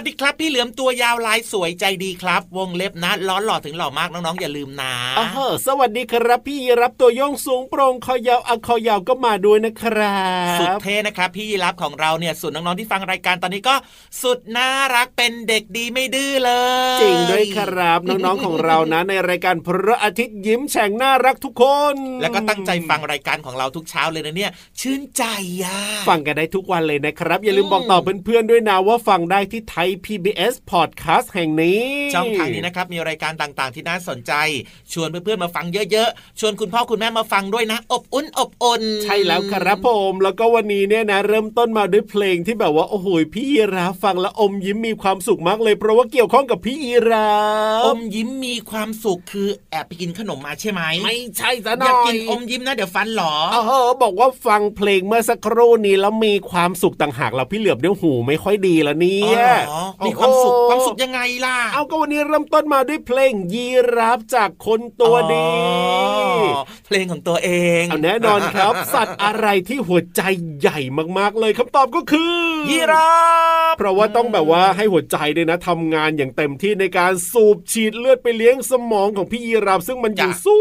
วัสดีครับ พี่เหลือมตัวยาวลายสวยใจดีครับ วงเล็บนะล้อหล่อถึงหล่อมากน้องๆอย่าลืมนะอ๋อสวัสดีครับพี่รับตัวโยงสูงโปร่งคอยาวอักคอยาวก็มาด้วยนะครับสุดเท่นะครับ พี่ยีรับของเราเนี่ยส่วนน้องๆที่ฟังรายการตอนนี้ก็สุดน่ารักเป็นเด็กดีไม่ดื้อเลยจริงด้วยครับน้องๆของเรานะ ในรายการพระอาทิตย์ยิ้มแฉ่งน่ารักทุกคน แล้วก็ตั้งใจฟังรายการของเราทุกเช้าเลยนะเนี่ย ชื่นใจอะฟังกันได้ทุกวันเลยนะครับ อย่าลืมบอกต่อเพื่อนๆด้วยนะว่าฟังได้ที่ไทย PBS Podcast แห่งนี้ช่องทางนี้นะครับมีรายการต่างๆ ที่น่าสนใจ ชวนเพื่อนๆมาฟังเยอะๆ ชวนคุณพ่อคุณแม่มาฟังด้วยนะ อบอุ่นอบอุ่นใช่แล้วครับผมแล้วก็วันนี้เนี่ยนะเริ่มต้นมาด้วยเพลงที่แบบว่าโอ้โหพี่ยีราฟฟังแล้วอมยิ้มมีความสุขมากเลยเพราะว่าเกี่ยวข้องกับพี่ยีราฟอมยิ้มมีความสุขคือแอบไปกินขนมมาใช่ไหมไม่ใช่ซะหอน่อยากกินอมยิ้มนะเดี๋ยวฟันหลอเออบอกว่าฟังเพลงเมื่อสักครู่นี้แล้วมีความสุขต่างหากเราพี่เหลือบเดี๋ยวหูไม่ค่อยดีแล้วเนี่อ๋อยเหรอมีความสุขโอ้โหความสุขยังไงล่ะ เอาก็วันนี้เริ่มต้นมาด้วยเพลงยีราฟจากคนตัวดีอ๋อเพลงของตัวเอง เอาแน่นอนครับ สัตว์อะไรที่หัวใจใหญ่มากๆเลยคำตอบก็คือ ยีราฟเพราะว่าต้องแบบว่าให้หัวใจเนี่ยนะทำงานอย่างเต็มที่ในการสูบฉีดเลือดไปเลี้ยงสมองของพี่ยีราฟซึ่งมันอยู่สู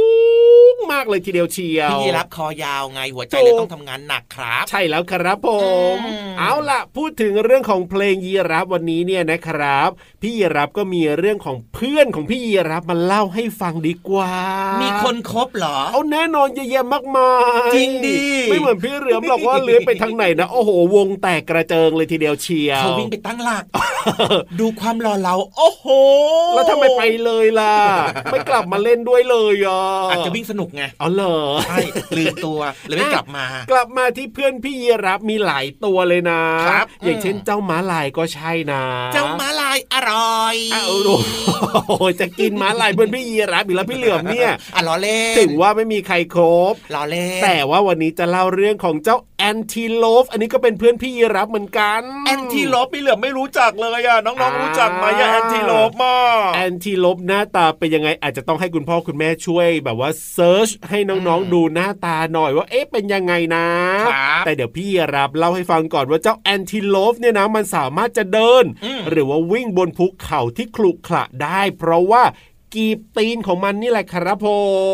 งมากเลยทีเดียวเชียวพี่ยีราฟคอยาวไงหัวใจถูกเลยต้องทำงานหนักครับ ใช่แล้วครับผมอืมเอาล่ะ พูดถึงเรื่องของเพลงยีราฟวันนี้เนี่ยนะครับ พี่ยีราฟก็มีเรื่องของเพื่อนของพี่ยีราฟมาเล่าให้ฟังดีกว่า มีมีคนคบเหรอ เอาแน่นอนเยอะแยะมากมายจริงดิไม่เหมือนพี่เหลือมหรอกว่าเลื้อยไปทางไหนนะโอ้โหวงแตกกระเจิงเลยทีเดียวเชียวเขาวิ่งไปตั้งหลัก ดูความหล่อเหลาโอ้โห แล้วทำไมไปเลยล่ะ ไม่กลับมาเล่นด้วยเลยอะอาจจะวิ่งสนุกไงเอาเหรอใช่ลืมตัวเลยไม่กลับมา กลับมาที่เพื่อนพี่ยีรับมีหลายตัวเลยนะครับอย่างอืมเช่นเจ้าม้าลายก็ใช่นะ เจ้าม้าลายอร่อยอ้าวโอ้โหจะกินม้าลายเพื่อนพี่ยีรับอีกแล้วพี่เหลือมเนี่ยอะล้อเล่นถึงว่าไม่มีใครครบล้อเล่นแต่ว่าวันนี้จะเล่าเรื่องของเจ้าแอนทีโลฟอันนี้ก็เป็นเพื่อนพี่ยีรับเหมือนกันแอนทีโลปพี่เหลือมไม่รู้จักเลยอะน้องอ่าๆรู้จักไหมอะแอนทีโลปมาantelope หน้าตาเป็นยังไงอาจจะต้องให้คุณพ่อคุณแม่ช่วย แบบว่า search ให้น้องๆดูหน้าตาหน่อยว่าเอ๊ะเป็นยังไงนะครับแต่เดี๋ยวพี่รับเล่าให้ฟังก่อนว่าเจ้า antelope เนี่ยนะมันสามารถจะเดินอืมหรือว่าวิ่งบนภูเขาที่ขรุขระได้ เพราะว่า กีบตีนของมันนี่แหละครับผ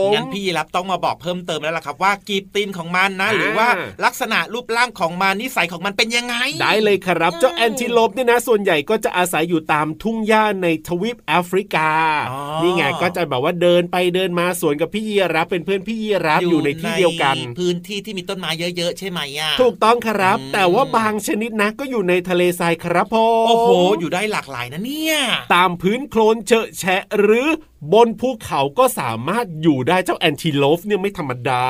มงั้นพี่ยีรับต้องมาบอกเพิ่มเติมแล้วล่ะครับ ว่ากีบตีนของมันนะอ่าหรือว่าลักษณะรูปร่างของมันนิสัยของมันเป็นยังไง ได้เลยครับเจ้า antelope เนี่ยนะ ส่วนใหญ่ก็จะอาศัยอยู่ตามทุ่งหญ้าในทวีปแอฟริกาอ๋อนี่ไงก็จะแบบว่าเดินไปเดินมาสวนกับพี่ยีรับเป็นเพื่อนพี่ยีรับอยู่ในที่เดียวกันในพื้นที่ที่มีต้นไม้เยอะๆใช่ไหมอะถูกต้องครับอืมแต่ว่าบางชนิดนะก็อยู่ในทะเลทรายครับผมโอ้โห อยู่ได้หลากหลายนะเนี่ยตามพื้นโคลนเฉอะแฉะหรือ บนภูเขาก็สามารถอยู่ได้เจ้าแอนติโลปเนี่ยไม่ธรรมดา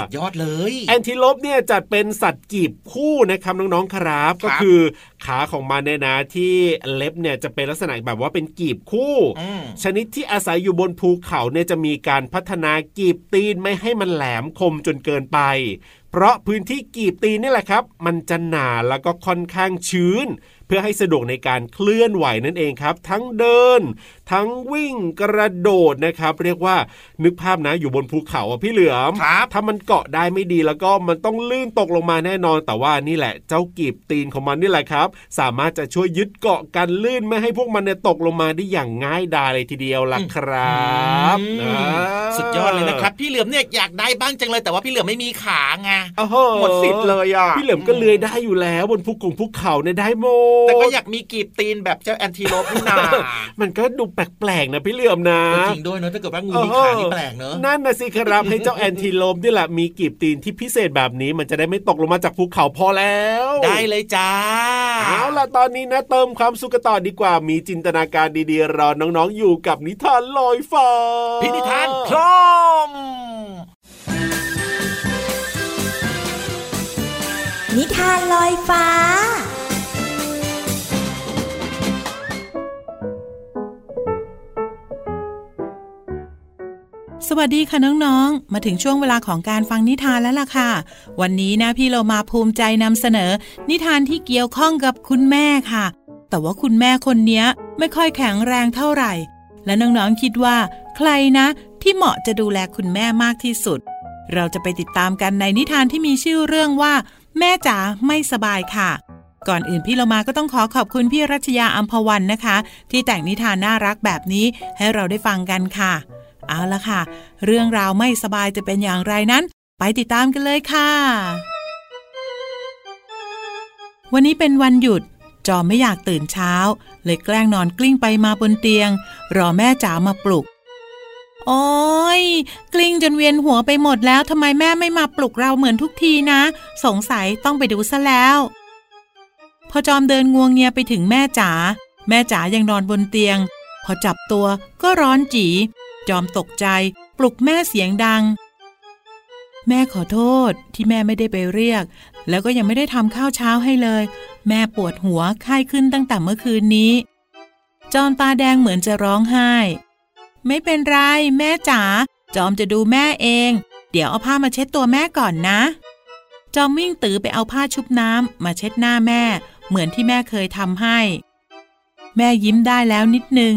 สุดยอดเลย แอนติโลปเนี่ยจัดเป็นสัตว์กีบคู่นะครับน้องๆครับครัก็บคือขาของมันเนี่ยนะที่เล็บเนี่ยจะเป็นลักษณะแบบว่าเป็นกีบคู่อืมชนิดที่อาศัยอยู่บนภูเขาเนี่ยจะมีการพัฒนากีบตีนไม่ให้มันแหลมคมจนเกินไป เพราะพื้นที่กีบตีนนี่แหละครับ มันจะหนาแล้วก็ค่อนข้างชื้น เพื่อให้สะดวกในการเคลื่อนไหวนั่นเองครับ ทั้งเดิน ทั้งวิ่งกระโดดนะครับ เรียกว่านึกภาพนะอยู่บนภูเขาอะพี่เหลือมครับถ้ามันเกาะได้ไม่ดีแล้วก็มันต้องลื่นตกลงมาแน่นอน แต่ว่านี่แหละเจ้ากีบตีนของมันนี่แหละครับ สามารถจะช่วยยึดเกาะกันลื่นไม่ให้พวกมันเนี่ยตกลงมาได้อย่างง่ายดายเลยทีเดียวล่ะครับอืมอ่าสุดยอดเลยนะครับ พี่เหลือมเนี่ยอยากได้บ้างจังเลยแต่ว่าพี่เหลือมไม่มีขาไงโอ้โหมดสิทธิ์เลยอะพี่เหลือมก็เลื้อยได้อยู่แล้วบนภูกงภูเขาเนี่ยได้หมดแต่ก็อยากมีกีบตีนแบบเจ้าแอนติโลปนี่นามันก็ดูแปลกๆนะพี่เหลือมนะจริงด้วยเนอะถ้าเกิดว่างูมีขานี่แปลกเนอะนั่นนะสิครับให้เจ้าแอนทีโลมนี่แหละมีกีบตีนที่พิเศษแบบนี้มันจะได้ไม่ตกลงมาจากภูเขาพอแล้ว ได้เลยจ้าเอาล่ะตอนนี้นะเติมความสุขกันต่อดีกว่ามีจินตนาการดีๆรอน้องๆอยู่กับนิทานลอยฟ้าพินิธานพร้อมนิทานลอยฟ้า สวัสดีค่ะน้องๆ มาถึงช่วงเวลาของการฟังนิทานแล้วล่ะค่ะ วันนี้นะพี่เรามาภูมิใจนำเสนอ นิทานที่เกี่ยวข้องกับคุณแม่ค่ะ แต่ว่าคุณแม่คนนี้ไม่ค่อยแข็งแรงเท่าไหร่ และน้องๆคิดว่า ใครนะ ที่เหมาะจะดูแลคุณแม่มากที่สุด เราจะไปติดตามกันในนิทานที่มีชื่อเรื่องว่า แม่จ๋าไม่สบายค่ะ ก่อนอื่นพี่เรามาก็ต้องขอขอบคุณพี่รัชยาอัมพวันนะคะ ที่แต่งนิทานน่ารักแบบนี้ให้เราได้ฟังกันค่ะ เอาละค่ะ เรื่องราวไม่สบายจะเป็นอย่างไรนั้น ไปติดตามกันเลยค่ะ วันนี้เป็นวันหยุด จอมไม่อยากตื่นเช้า เลยแกล้งนอนกลิ้งไปมาบนเตียง รอแม่จ๋ามาปลุก โอ้ยกลิ้งจนเวียนหัวไปหมดแล้วทำไมแม่ไม่มาปลุกเราเหมือนทุกทีนะ สงสัยต้องไปดูซะแล้วพอจอมเดินงวงเงียไปถึงแม่จ๋าแม่จ๋ายังนอนบนเตียง พอจับตัวก็ร้อนจี จอมตกใจ ปลุกแม่เสียงดัง แม่ขอโทษที่แม่ไม่ได้ไปเรียก แล้วก็ยังไม่ได้ทำข้าวเช้าให้เลย แม่ปวดหัวไข้ขึ้นตั้งแต่เมื่อคืนนี้ จอมตาแดงเหมือนจะร้องไห้ ไม่เป็นไร แม่จ๋าจอมจะดูแม่เอง เดี๋ยวเอาผ้ามาเช็ดตัวแม่ก่อนนะ จอมวิ่งตือไปเอาผ้าชุบน้ำมาเช็ดหน้าแม่ เหมือนที่แม่เคยทำให้ แม่ยิ้มได้แล้วนิดนึง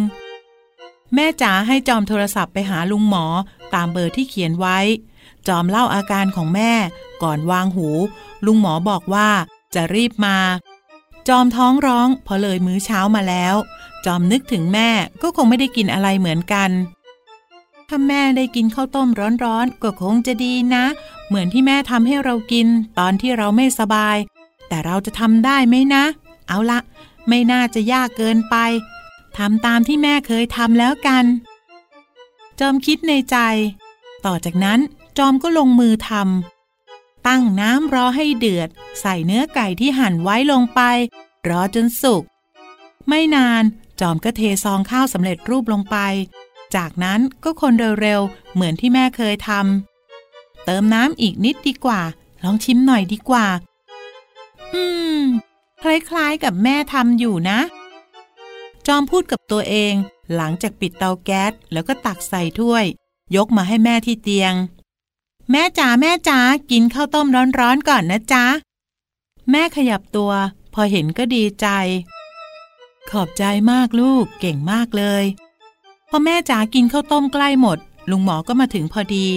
แม่จ๋าให้จอมโทรศัพท์ไปหาลุงหมอตามเบอร์ที่เขียนไว้ จอมเล่าอาการของแม่ ก่อนวางหู ลุงหมอบอกว่าจะรีบมา จอมท้องร้องพราะเลยมื้อเช้ามาแล้ว จอมนึกถึงแม่ก็คงไม่ได้กินอะไรเหมือนกัน ถ้าแม่ได้กินข้าวต้มร้อนๆก็คงจะดีนะ เหมือนที่แม่ทำให้เรากินตอนที่เราไม่สบาย แต่เราจะทำได้ไหมนะ เอาละไม่น่าจะยากเกินไป ทำตามที่แม่เคยทำแล้วกัน จอมคิดในใจ ต่อจากนั้นจอมก็ลงมือทำตั้งน้ำรอให้เดือด ใส่เนื้อไก่ที่หั่นไว้ลงไป รอจนสุก ไม่นานจอมก็เทซองข้าวสำเร็จรูปลงไป จากนั้นก็คนเร็วๆ เหมือนที่แม่เคยทำเติมน้ำอีกนิดดีกว่า ลองชิมหน่อยดีกว่า อืม คล้ายๆกับแม่ทำอยู่นะ จอมพูดกับตัวเอง หลังจากปิดเตาแก๊สแล้วก็ตักใส่ถ้วย ยกมาให้แม่ที่เตียง แม่จ๋าแม่จ๋ากินข้าวต้มร้อนๆก่อนนะจ๊ะ แม่ขยับตัว พอเห็นก็ดีใจ ขอบใจมากลูกเก่งมากเลยพอแม่จ๋ากินข้าวต้มใกล้หมด ลุงหมอก็มาถึงพอดี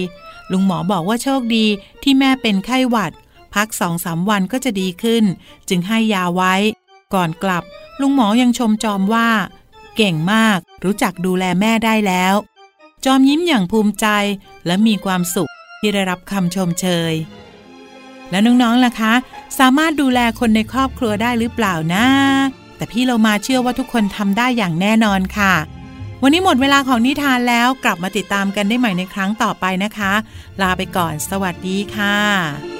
ลุงหมอบอกว่าโชคดีที่แม่เป็นไข้หวัด พักสองสามวันก็จะดีขึ้น จึงให้ยาไว้ ก่อนกลับ ลุงหมอยังชมจอมว่า เก่งมาก รู้จักดูแลแม่ได้แล้ว จอมยิ้มอย่างภูมิใจและมีความสุขที่ได้รับคำชมเชย แล้วน้องๆล่ะคะ สามารถดูแลคนในครอบครัวได้หรือเปล่านะ แต่พี่เรามาเชื่อว่าทุกคนทำได้อย่างแน่นอนค่ะ วันนี้หมดเวลาของนิทานแล้วกลับมาติดตามกันได้ใหม่ในครั้งต่อไปนะคะ ลาไปก่อน สวัสดีค่ะ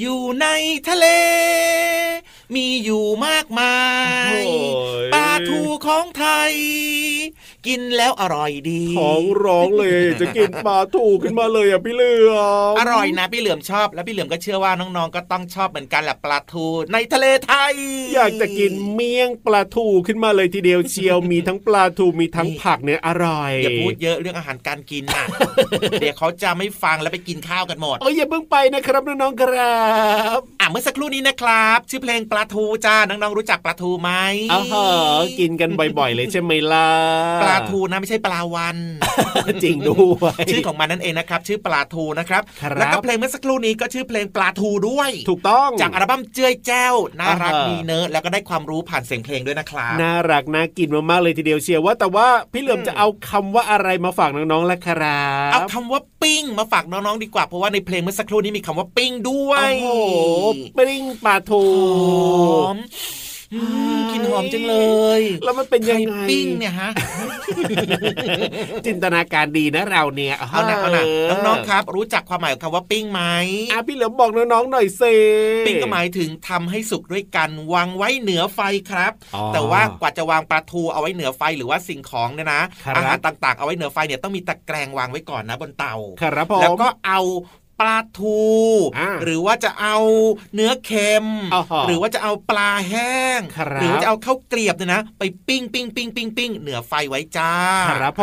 อยู่ในทะเล มีอยู่มากมายโอ้ยปลาทูของไทย กินแล้วอร่อยดีท้องร้องเลยอยากจะกินปลาถูกขึ้นมาเลยอะพี่เหลือมอร่อยนะพี่เหลือมชอบ แล้วพี่เหลือมก็เชื่อว่าน้องๆก็ต้องชอบเหมือนกันแหละปลาทูในทะเลไทย อยากจะกินเมี่ยงปลาทูขึ้นมาเลยทีเดียวเชียวมีทั้งปลาทูมีทั้งผักเนี่ยอร่อยอย่าพูดเยอะเรื่องอาหารการกินนะเดี๋ยวเขาจะไม่ฟังแล้วไปกินข้าวกันหมดเอ้ยอย่าเพิ่งไปนะครับน้องๆครับอะ เมื่อสักครู่นี้นะครับ ชื่อเพลงปลาทูจ้าน้องๆรู้จักปลาทูไหมอ้าวเหรอกินกันบ่อยๆ เลยใช่ไหมล่ะปลาทูนะไม่ใช่ปลาวันจริงด้วยชื่อของมันนั่นเองนะครับ ชื่อปลาทูนะครับครับแล้วก็เพลงเมื่อสักครู่นี้ก็ชื่อเพลงปลาทูด้วย ถูกต้องจากอัลบั้มเจ้ยแจ้วน่ารักอ่าฮะดีเนอะแล้วก็ได้ความรู้ผ่านเสียงเพลงด้วยนะครับน่ารักน่ากินมากๆเลยทีเดียวเชียวว่า แต่ว่าพี่เหลือมจะเอาคำว่าอะไรมาฝากน้องๆล่ะครัเอาบคำว่าปิ้งมาฝากน้องๆดีกว่าเพราะว่าในเพลงเมื่อสักครู่นี้มีคำว่าปิ้งด้วยโอ้โหปริ้งปลาทูหอมอืมกลินหอมจังเลย แล้วมันเป็นยังไงไข่ปิ้งเนี่ยฮะ จินตนาการดีนะเราเนี่ย เอานะเอานะน้องๆครับ รู้จักความหมายของคำว่าปิ้งไหมอะพี่เหลือมบอกน้องๆหน่อยสิปิ้งก็หมายถึงทำให้สุกด้วยกันวางไว้เหนือไฟครับอ๋อแต่ว่ากว่าจะวางปลาทูเอาไว้เหนือไฟหรือว่าสิ่งของเนี่ยนะครับอาหารต่างๆเอาไว้เหนือไฟเนี่ยต้องมีตะแกรงวางไว้ก่อนนะบนเตาครับผมแล้วก็เอา ปลาทูอ่าหรือว่าจะเอาเนื้อเค็มอ๋อฮะหรือว่าจะเอาปลาแห้งครับหรือว่าจะเอาข้าวเกลียบเนี่ยนะ ไปปิ้งปิ้งปิ้งปิ้งปิ้งเหนือไฟไว้จ้าครับผ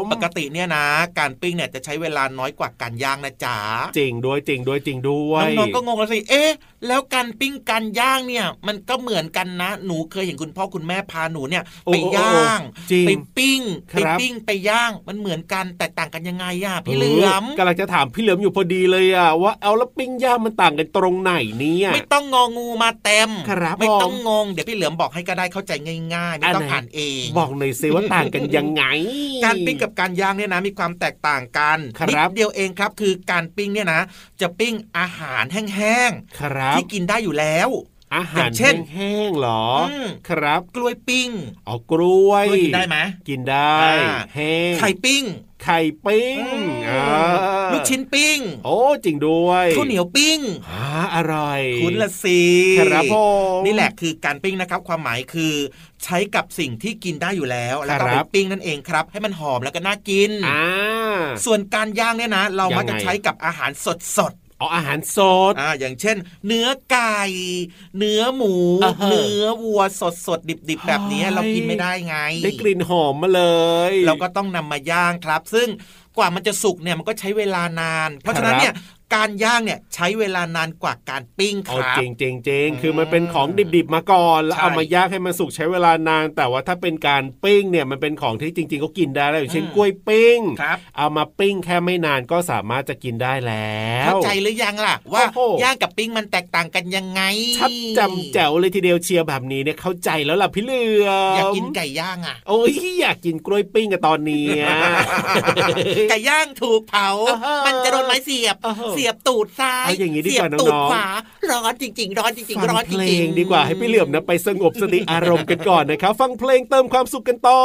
มปกติเนี่ยนะ การปิ้งเนี่ยจะใช้เวลาน้อยกว่าการย่างนะจ๊ะจริงด้วยจริงด้วยจริงด้วยน้องๆก็งงแล้วสิเอ๊ะแล้วการปิ้งการย่างเนี่ย มันก็เหมือนกันนะ หนูเคยเห็นคุณพ่อคุณแม่พาหนูเนี่ยโอ้ไปย่างโอ้จริงไปปิ้งคไปรับปิ้งไปย่างมันเหมือนกันแตกต่างกันยังไงอะพี่เหลือมกำลังจะถามพี่เหลือมอยู่พอดีเลยอะว่าเอาแล้วปิ้งย่างมันต่างกันตรงไหนเนี่ยไม่ต้องงองูมาเต็มครับไม่ต้องผมงงเดี๋ยวพี่เหลือมบอกให้ก็ได้เข้าใจง่ายๆไม่ต้องอันไหนอ่านเอง บอกหน่อยสิว่าต่างกันยังไง การปิ้งกับการย่างเนี่ยนะมีความแตกต่างกันครับนิดเดียวเองครับ คือการปิ้งเนี่ยนะ จะปิ้งอาหารแห้งครัๆบที่กินได้อยู่แล้ว อาหาอรย่างเช่นแห้งๆเหรออมครับ กล้วยปิ้งเอากล้วยกล้วยกินได้ไหมกินได้อ่าแห้งไข่ปิ้งไข่ปิ้งอืมอ่าลูกชิ้นปิ้ง โอ้จริงด้วยข้าวเหนียวปิ้งอ่าอร่อย คุณละสิครับผมนี่แหละคือการปิ้งนะครับ ความหมายคือใช้กับสิ่งที่กินได้อยู่แล้ว แล้วก็คไปรับปิ้งนั่นเองครับ ให้มันหอมแล้วก็น่ากินอ่าส่วนการย่างเนี่ยนะ เรามักจะยังไงใช้กับอาหารสด สดเอาอาหารสดๆอ่าอย่างเช่น เนื้อไก่ เนื้อหมูอ่าฮะเนื้อวัวสดสดดิบดิบๆแบบนี้เฮ้ยเรากินไม่ได้ไง ได้กลิ่นหอมมาเลย เราก็ต้องนำมาย่างครับ ซึ่งกว่ามันจะสุกเนี่ยมันก็ใช้เวลานาน เพราะฉะนั้นครับเนี่ย การย่างเนี่ยใช้เวลานานกว่าการปิ้งครับเออจริงจริงจริงอืมคือมันเป็นของดิบๆมาก่อนแล้วใช่เอามาย่างให้มันสุกใช้เวลานาน แต่ว่าถ้าเป็นการปิ้งเนี่ยมันเป็นของที่จริงๆก็กินได้แล้ว้วอย่างเช่นอืมกล้วยปิ้งครับเอามาปิ้งแค่ไม่นานก็สามารถจะกินได้แล้วเข้าใจหรือยังล่ะ ว่าโอ้โหย่างกับปิ้งมันแตกต่างกันยังไงชัดจำแจ๋วเลยทีเดียวเชียร์แบบนี้เนี่ยเข้าใจแล้วล่ะพี่เหลือมอยากกินไก่ย่างอะโอ้ยอยากกินกล้วยปิ้งกับตอนนี้ไก่ย่างถูกเผาอ่าฮะมันจะโดนไม้เสียบอ่าฮะเสียบตูดซ้ายเอาอย่างนี้ดีเสีกว่าบตูดน้องๆขวาร้อนจริง ๆ ร้อนจริงๆร้อนจเพลริงงๆดีกว่าให้พี่เหลือมนะไปสงบสติอารมณ์กันก่อนนะครับ ฟังเพลงเติมความสุขกันต่อ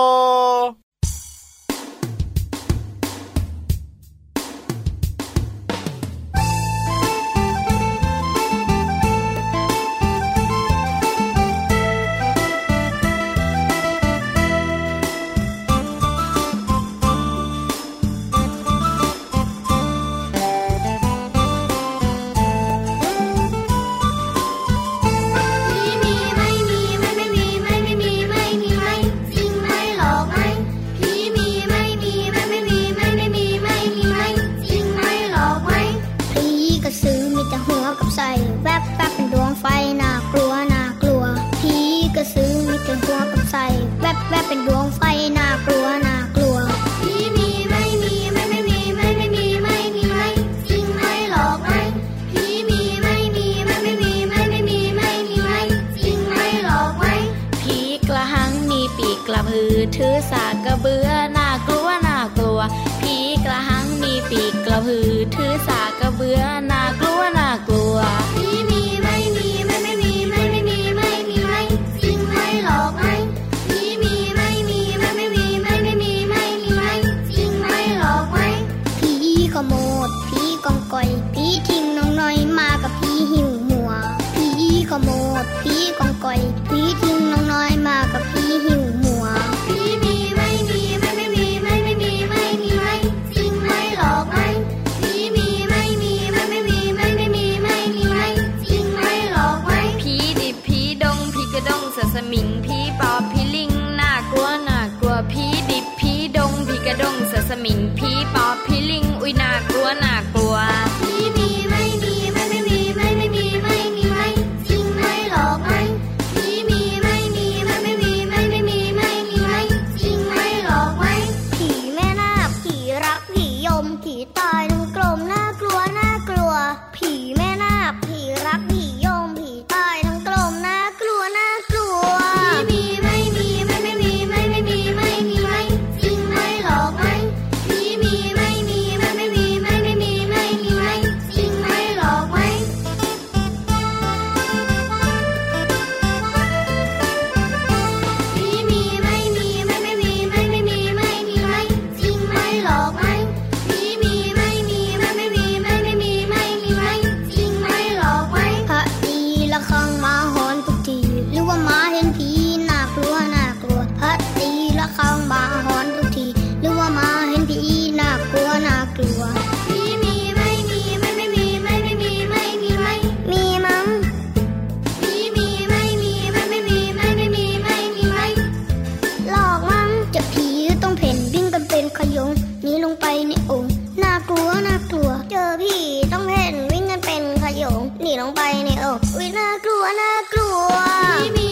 หนีลงไปในโองค์อุ้ยน่ากลัวน่ากลัว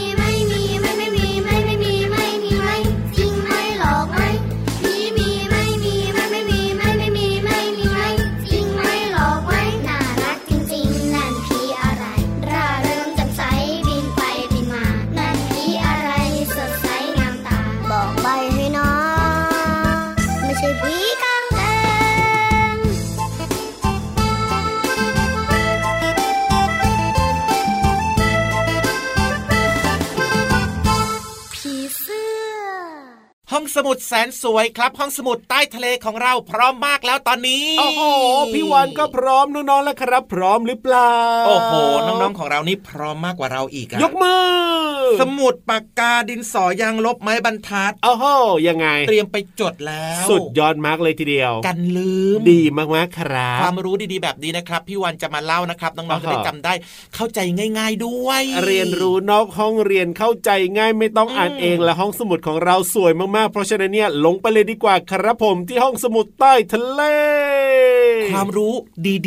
สมุดแสนสวยครับ ห้องสมุดใต้ทะเลของเราพร้อมมากแล้วตอนนี้ โอ้โหพี่วันก็พร้อมน้องๆแล้วครับ พร้อมหรือเปล่า โอ้โหน้องๆของเรานี่พร้อมมากกว่าเราอีกอะยกมือ สมุดปากกาดินสอยางลบไม้บรรทัดโอ้โหยังไง เตรียมไปจดแล้ว สุดยอดมากเลยทีเดียว กันลืมดีมากๆครับความรู้ดีๆแบบนี้นะครับ พี่วันจะมาเล่านะครับน้องๆจะได้จำได้เข้าใจง่าย ๆด้วย เรียนรู้นอกห้องเรียนเข้าใจง่ายไม่ต้องอ่านเองและห้องสมุดของเราสวยมากๆเพราะฉะนั้นเนี่ยลงไปเลยดีกว่าครับผมที่ห้องสมุดใต้ทะเล ความรู้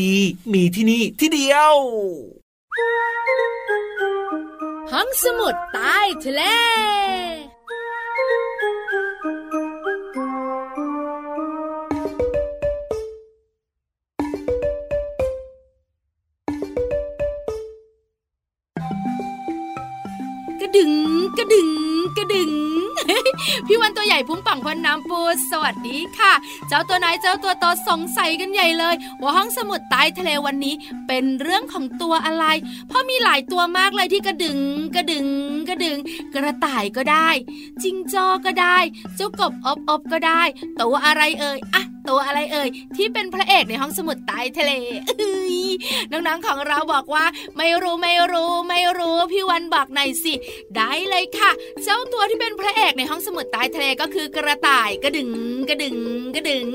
ดีๆ มีที่นี่ที่เดียว ห้องสมุดใต้ทะเลกระดึงกระดึงกระดึง พี่วันตัวใหญ่พุ่งป่งพนน้ำปูสวัสดีค่ะ เจ้าตัวไหนเจ้าตัวโตสงสัยกันใหญ่เลย ว่าห้องสมุดใต้ทะเลวันนี้เป็นเรื่องของตัวอะไร เพราะมีหลายตัวมากเลยที่กระดึงกระดึงกระดึง กระต่ายก็ได้ จิงจอก็ได้ เจ้ากบอบอบก็ได้ตัวอะไรเอ่ยอะ ตัวอะไรเอ่ยที่เป็นพระเอกในห้องสมุดใต้ทะเลเอ้ยน้องๆของเราบอกว่า ไม่รู้ไม่รู้ไม่รู้พี่วันบอกหน่อยสิ ได้เลยค่ะ เจ้าตัวที่เป็นพระเอกในห้องสมุดใต้ทะเลก็คือกระต่ายกระดึงกระดึงกระดึง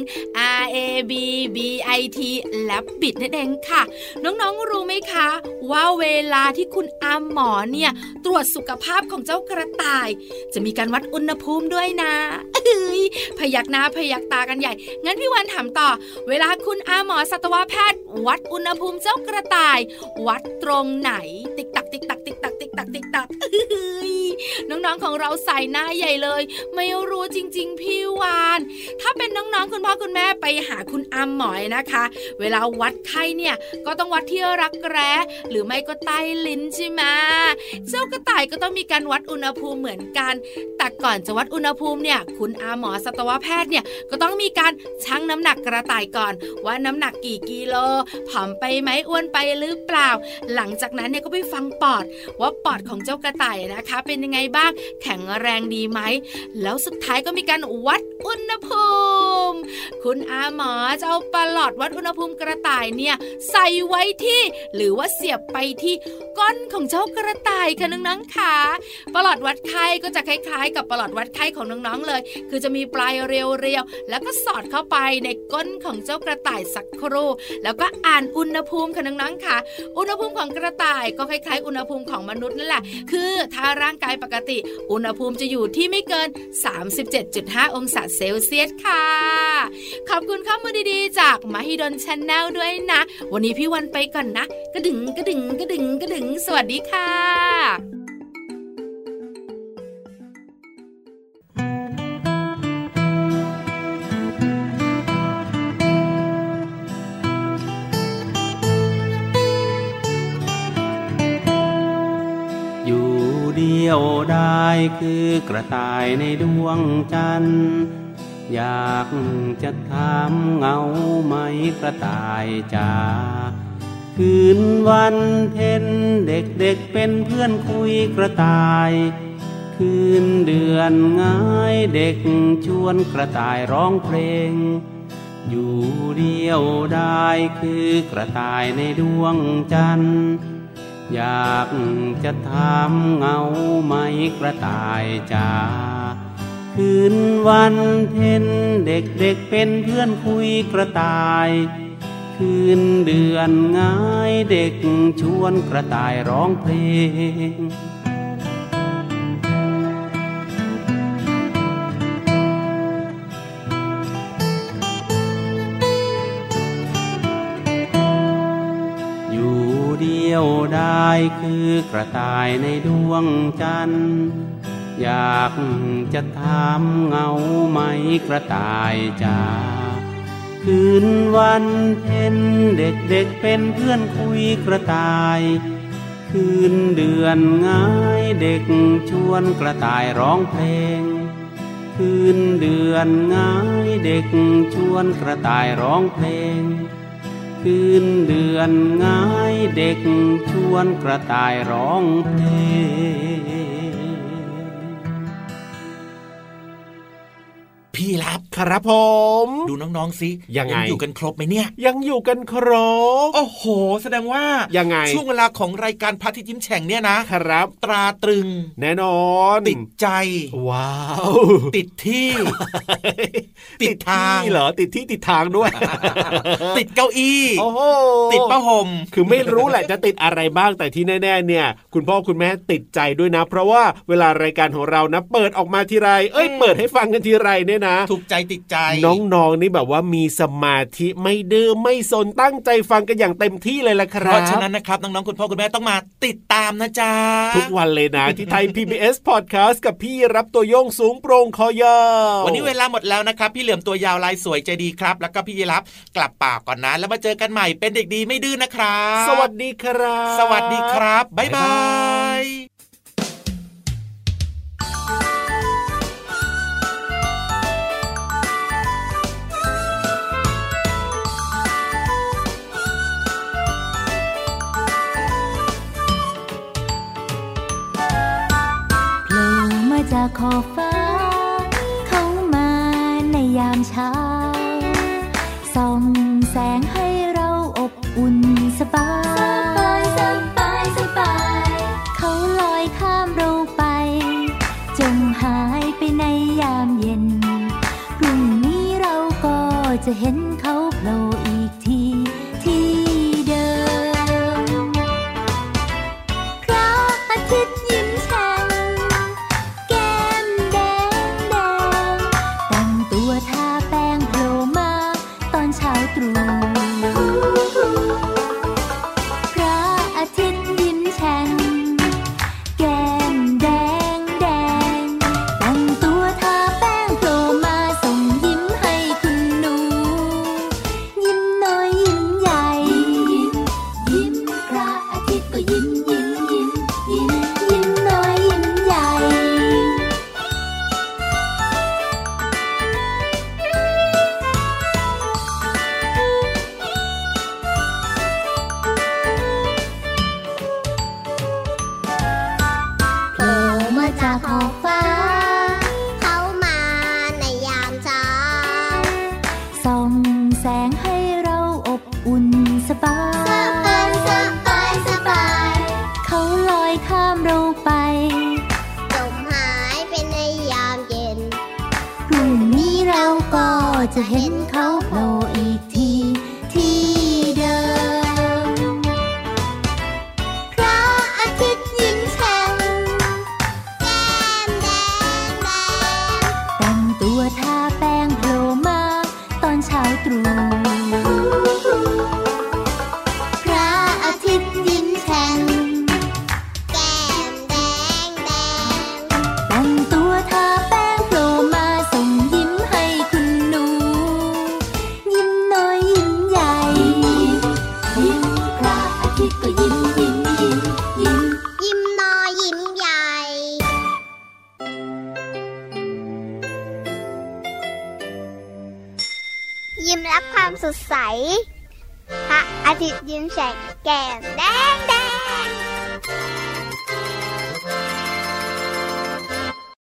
R A B B I T และบิดนั่นเองค่ะ น้องๆรู้ไหมคะ ว่าเวลาที่คุณอาหมอเนี่ย ตรวจสุขภาพของเจ้ากระต่าย จะมีการวัดอุณหภูมิด้วยนะเอ้ยพยักหน้าพยักตากันใหญ่งั้นพี่วันถามต่อ เวลาคุณอาหมอสัตวแพทย์ วัดอุณหภูมิเจ้ากระต่าย วัดตรงไหน ติ๊กตักติ๊กตัก องๆของเราใส่หน้าใหญ่เลย ไม่รู้จริง ๆ พี่วาน ถ้าเป็นน้องๆคุณพ่อคุณแม่ไปหาคุณอาหมอยนะคะ เวลาวัดไข้เนี่ยก็ต้องวัดที่รักแร้ หรือไม่ก็ใต้ลิ้นใช่ไหมเจ้ากระต่ายก็ต้องมีการวัดอุณหภูมิเหมือนกัน แต่ก่อนจะวัดอุณหภูมิเนี่ยคุณอาหมอสัตวแพทย์เนี่ยก็ต้องมีการชั่งน้ำหนักกระต่ายก่อน ว่าน้ำหนักกี่กิโลผอมไปไหมอ้วนไปหรือเปล่า หลังจากนั้นเนี่ยก็ไปฟังปอดว่าปอดของเจ้ากระต่ายนะคะ เป็นยังไงบ้างแข็งแรงดีไหม แล้วสุดท้ายก็มีการวัดอุณหภูมิ คุณอาหมอจะเอาปลอดวัดอุณหภูมิกระต่ายเนี่ย ใส่ไว้ที่ หรือว่าเสียบไปที่ก้นของเจ้ากระต่ายค่ะน้องๆค่ะปลอดวัดไข้ก็จะคล้ายๆ กับปลอดวัดไข้ของน้องๆเลย คือจะมีปลายเรียวๆแล้วก็สอดเข้าไปในก้นของเจ้ากระต่ายสักครู่แล้วก็อ่านอุณหภูมิค่ะน้องๆค่ะ อุณหภูมิของกระต่ายก็คล้ายๆ อุณหภูมิของมนุษย์นั่นแหละ คือถ้าร่างกายปกติอุณหภูมิจะอยู่ที่ไม่เกิน 37.5 องศาเซลเซียสค่ะ ขอบคุณข้อมูลดีๆ จากมหิดลชนแนลด้วยนะ วันนี้พี่วันไปก่อนนะ กระดึงกระดึงกระดึงกระดึง สวัสดีค่ะ ยวได้คือกระต่ายในดวงจันทร์อยากจะถามเงาไหมกระต่ายจ๋าคืนวันเพ็ญเด็กเด็กๆเป็นเพื่อนคุยกระต่าย คืนเดือนง่ายเด็กชวนกระต่ายร้องเพลง อยู่เดียวได้คือกระต่ายในดวงจันทร์ อยากจะถามเงาไหมกระต่ายจ๋าคืนวันเพ็ญเด็กเด็กๆเป็นเพื่อนคุยกระต่าย คืนเดือนง่ายเด็กชวนกระต่ายร้องเพลง ได้คือกระต่ายในดวงจันทร์อยากจะถามเงาไหมกระต่ายจ๋าคืนวันเพ็ญเด็กเด็กๆเป็นเพื่อนคุยกระต่าย คืนเดือนง่ายเด็กชวนกระต่ายร้องเพลง คืนเดือนง่ายเด็กชวนกระต่ายร้องเพลง คืนเดือนง่ายเด็กชวนกระต่ายร้องเพลงพี่รับ ครับผม ดูน้องๆสิยังไงอยู่กันครบไหมเนี่ย ยังอยู่กันครบ โอ้โห แสดงว่ายังไงช่วงเวลาของรายการพระอาทิตย์ยิ้มแฉ่งเนี่ยนะครับ ตราตรึง แน่นอน ติดใจ ว้าว ติดที่ ติดทางที่เหรอติดที่ติดทางด้วย ติดเก้าอี้โอ้โหติดผ้าห่มคือไม่รู้แหละจะติดอะไรบ้างแต่ที่แน่ๆเนี่ย คุณพ่อคุณแม่ติดใจด้วยนะ เพราะว่าเวลารายการของเรานะเปิดออกมาทีไร เอ้ยอืมเปิดให้ฟังกันทีไรเนี่ยนะ ถูกใจติดใจ น้องๆนี่แบบว่ามีสมาธิไม่ดื้อไม่สนตั้งใจฟังกันอย่างเต็มที่เลยละคเพรับราะฉะนั้นนะครับน้องๆคุณพ่อคุณแม่ต้องมาติดตามนะจ๊ะ ทุกวันเลยนะที่ไทย PBS Podcast กับพี่รับตัวโยงสูงโปร่งคอยาววันนี้เวลาหมดแล้วนะครับ พี่เหลือมตัวยาวลายสวยใจดีครับ แล้วก็พี่ยีรับกลับป่ากก่อนนะ แล้วมาเจอกันใหม่เป็นเด็กดีไม่ดื้อนนะครับ สวัสดีครับ สวัสดีครับบ๊ายบาย ขอบฟ้า เข้ามาในยามเช้า ส่องแสงให้เราอบอุ่นสบาย สบายสบาย เขาลอยข้ามเราไป จงหายไปในยามเย็น พรุ่งนี้เราก็จะเห็น